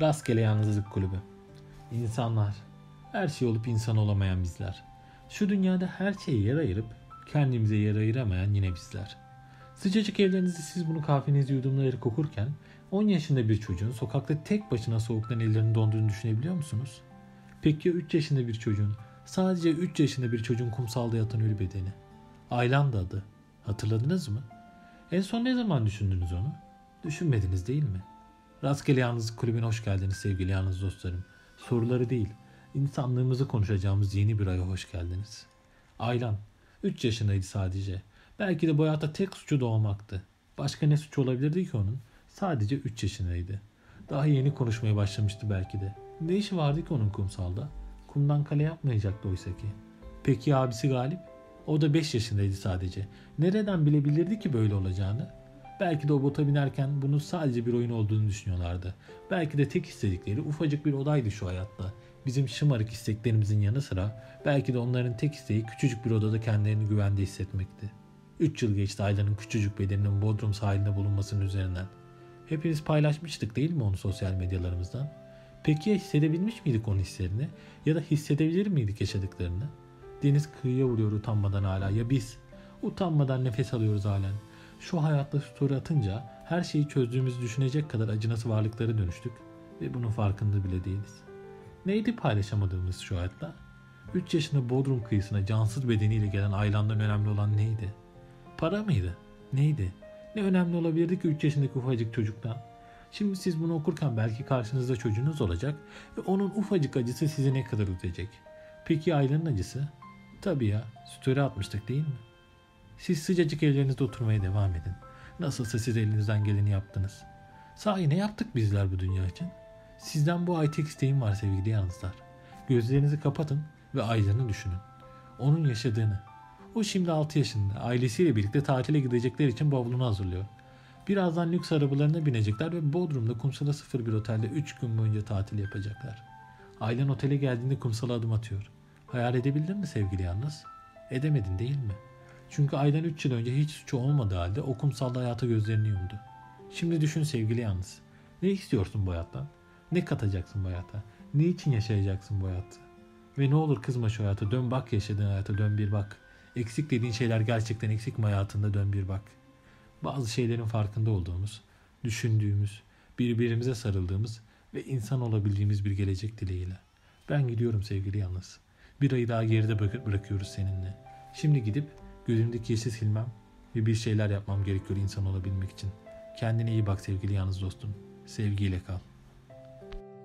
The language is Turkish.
Rastgele Yalnızlık Kulübü. İnsanlar, her şey olup insan olamayan bizler. Şu dünyada her şeye yer ayırıp kendimize yer ayıramayan yine bizler. Sıcacık evlerinizde siz bunu kahvenizi yudumlayarak okurken 10 yaşında bir çocuğun sokakta tek başına soğuktan ellerinin donduğunu düşünebiliyor musunuz? Peki ya 3 yaşında bir çocuğun, sadece 3 yaşında bir çocuğun kumsalda yatan ölü bedeni? Aylan da adı. Hatırladınız mı? En son ne zaman düşündünüz onu? Düşünmediniz değil mi? Rastgele Yalnızlık Kulübü'ne hoş geldiniz sevgili yalnız dostlarım. Soruları değil, insanlığımızı konuşacağımız yeni bir aya hoş geldiniz. Aylan, 3 yaşındaydı sadece. Belki de bu hayatta tek suçu doğmaktı. Başka ne suç olabilirdi ki onun? Sadece 3 yaşındaydı. Daha yeni konuşmaya başlamıştı belki de. Ne işi vardı ki onun kumsalda? Kumdan kale yapmayacaktı oysa ki. Peki abisi Galip? O da 5 yaşındaydı sadece. Nereden bilebilirdi ki böyle olacağını? Belki de o bota binerken bunun sadece bir oyun olduğunu düşünüyorlardı. Belki de tek istedikleri ufacık bir odaydı şu hayatta. Bizim şımarık isteklerimizin yanı sıra belki de onların tek isteği küçücük bir odada kendilerini güvende hissetmekti. 3 yıl geçti Ayla'nın küçücük bedeninin Bodrum sahilinde bulunmasının üzerinden. Hepimiz paylaşmıştık değil mi onu sosyal medyalarımızdan? Peki ya hissedebilmiş miydik onun hislerini? Ya da hissedebilir miydik yaşadıklarını? Deniz kıyıya vuruyor utanmadan hala. Ya biz? Utanmadan nefes alıyoruz halen. Şu hayatta story atınca her şeyi çözdüğümüzü düşünecek kadar acınası varlıklara dönüştük ve bunun farkında bile değiliz. Neydi paylaşamadığımız şu hayatta? 3 yaşında Bodrum kıyısına cansız bedeniyle gelen Aylan'dan önemli olan neydi? Para mıydı? Neydi? Ne önemli olabilirdi ki 3 yaşındaki ufacık çocuktan? Şimdi siz bunu okurken belki karşınızda çocuğunuz olacak ve onun ufacık acısı sizi ne kadar üzecek. Peki Aylan'ın acısı? Tabii ya, story atmıştık değil mi? Siz sıcacık evlerinizde oturmaya devam edin. Nasılsa siz elinizden geleni yaptınız. Sahi ne yaptık bizler bu dünya için? Sizden bu ay tek isteğim var sevgili yalnızlar. Gözlerinizi kapatın ve Aylan'ı düşünün. Onun yaşadığını. O şimdi 6 yaşında. Ailesiyle birlikte tatile gidecekler için bavulunu hazırlıyor. Birazdan lüks arabalarına binecekler ve Bodrum'da kumsala sıfır bir otelde 3 gün boyunca tatil yapacaklar. Aylan otele geldiğinde kumsala adım atıyor. Hayal edebildin mi sevgili yalnız? Edemedin değil mi? Çünkü Aydan 3 yıl önce hiç suçu olmadığı halde o kumsalda hayata gözlerini yumdu. Şimdi düşün sevgili yalnız. Ne istiyorsun bu hayattan? Ne katacaksın bu hayata? Ne için yaşayacaksın bu hayatı? Ve ne olur kızma şu hayata. Dön bak yaşadığın hayata dön bir bak. Eksik dediğin şeyler gerçekten eksik mi hayatında dön bir bak. Bazı şeylerin farkında olduğumuz, düşündüğümüz, birbirimize sarıldığımız ve insan olabildiğimiz bir gelecek dileğiyle. Ben gidiyorum sevgili yalnız. Bir ayı daha geride bırakıyoruz seninle. Şimdi gidip gözümdeki yaşı silmem ve bir şeyler yapmam gerekiyor insan olabilmek için. Kendine iyi bak sevgili yalnız dostum. Sevgiyle kal.